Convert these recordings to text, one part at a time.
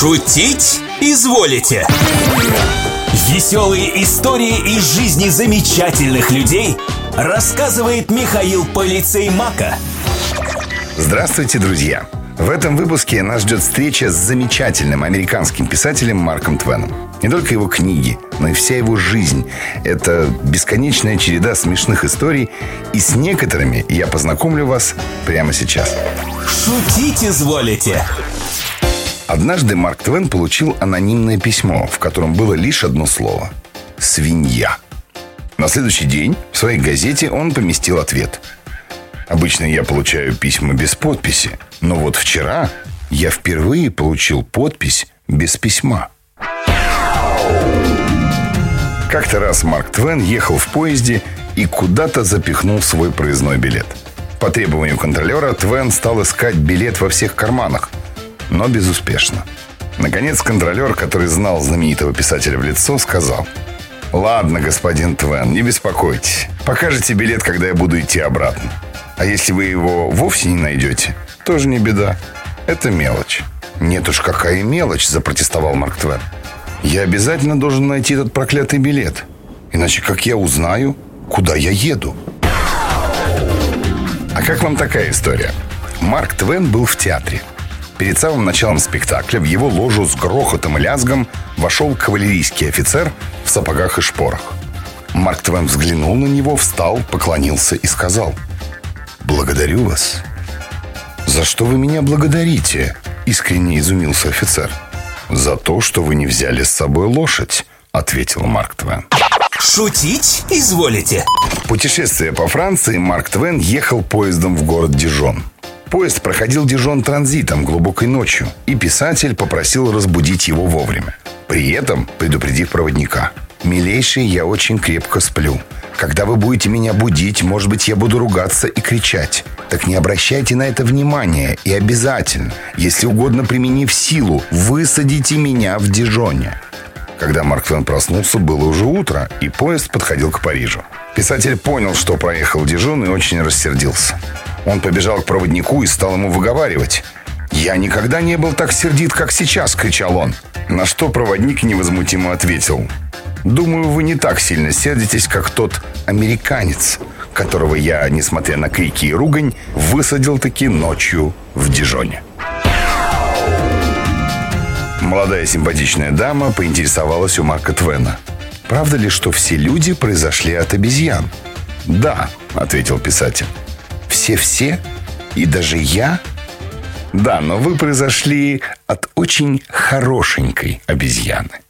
Шутить изволите? Веселые истории из жизни замечательных людей рассказывает Михаил Полицей Мака. Здравствуйте, друзья! В этом выпуске нас ждет встреча с замечательным американским писателем Марком Твеном. Не только его книги, но и вся его жизнь. Это бесконечная череда смешных историй, и с некоторыми я познакомлю вас прямо сейчас. Шутить изволите? Однажды Марк Твен получил анонимное письмо, в котором было лишь одно слово – «свинья». На следующий день в своей газете он поместил ответ. Обычно я получаю письма без подписи, но вот вчера я впервые получил подпись без письма. Как-то раз Марк Твен ехал в поезде и куда-то запихнул свой проездной билет. По требованию контролера Твен стал искать билет во всех карманах – но безуспешно. Наконец контролер, который знал знаменитого писателя в лицо, сказал «Ладно, господин Твен, не беспокойтесь. Покажете билет, когда я буду идти обратно. А если вы его вовсе не найдете, тоже не беда. Это мелочь». «Нет уж, какая мелочь!» – запротестовал Марк Твен. «Я обязательно должен найти этот проклятый билет. Иначе как я узнаю, куда я еду?» А как вам такая история? Марк Твен был в театре – Перед самым началом спектакля в его ложу с грохотом и лязгом вошел кавалерийский офицер в сапогах и шпорах. Марк Твен взглянул на него, встал, поклонился и сказал «Благодарю вас». «За что вы меня благодарите?» – искренне изумился офицер. «За то, что вы не взяли с собой лошадь», – ответил Марк Твен. Шутить изволите? Путешествие по Франции Марк Твен ехал поездом в город Дижон. Поезд проходил Дижон транзитом глубокой ночью, и писатель попросил разбудить его вовремя. При этом предупредив проводника. «Милейший, я очень крепко сплю. Когда вы будете меня будить, может быть, я буду ругаться и кричать. Так не обращайте на это внимания и обязательно, если угодно применив силу, высадите меня в Дижоне». Когда Марк Твен проснулся, было уже утро, и поезд подходил к Парижу. Писатель понял, что проехал Дижон и очень рассердился. Он побежал к проводнику и стал ему выговаривать. «Я никогда не был так сердит, как сейчас!» – кричал он. На что проводник невозмутимо ответил. «Думаю, вы не так сильно сердитесь, как тот американец, которого я, несмотря на крики и ругань, высадил таки ночью в Дижоне». Молодая симпатичная дама поинтересовалась у Марка Твена. «Правда ли, что все люди произошли от обезьян?» «Да», — ответил писатель. Все-все? И даже я? Да, но вы произошли от очень хорошенькой обезьяны.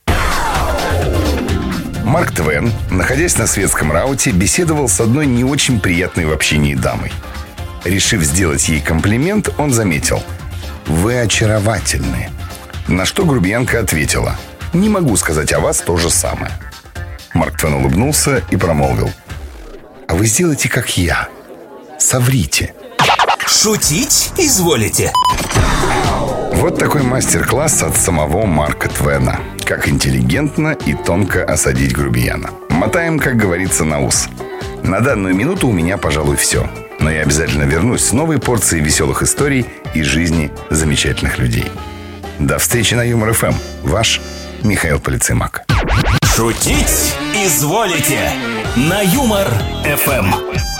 Марк Твен, находясь на светском рауте, беседовал с одной не очень приятной в общении дамой. Решив сделать ей комплимент, он заметил «Вы очаровательны». На что грубиянка ответила «Не могу сказать о вас то же самое». Марк Твен улыбнулся и промолвил «А вы сделайте, как я. Соврите». Шутить изволите? Вот такой мастер-класс от самого Марка Твена. Как интеллигентно и тонко осадить грубияна. Мотаем, как говорится, на ус. На данную минуту у меня, пожалуй, все. Но я обязательно вернусь с новой порцией веселых историй из жизни замечательных людей. До встречи на Юмор ФМ. Ваш Михаил Полицеймак. Шутить изволите на Юмор ФМ.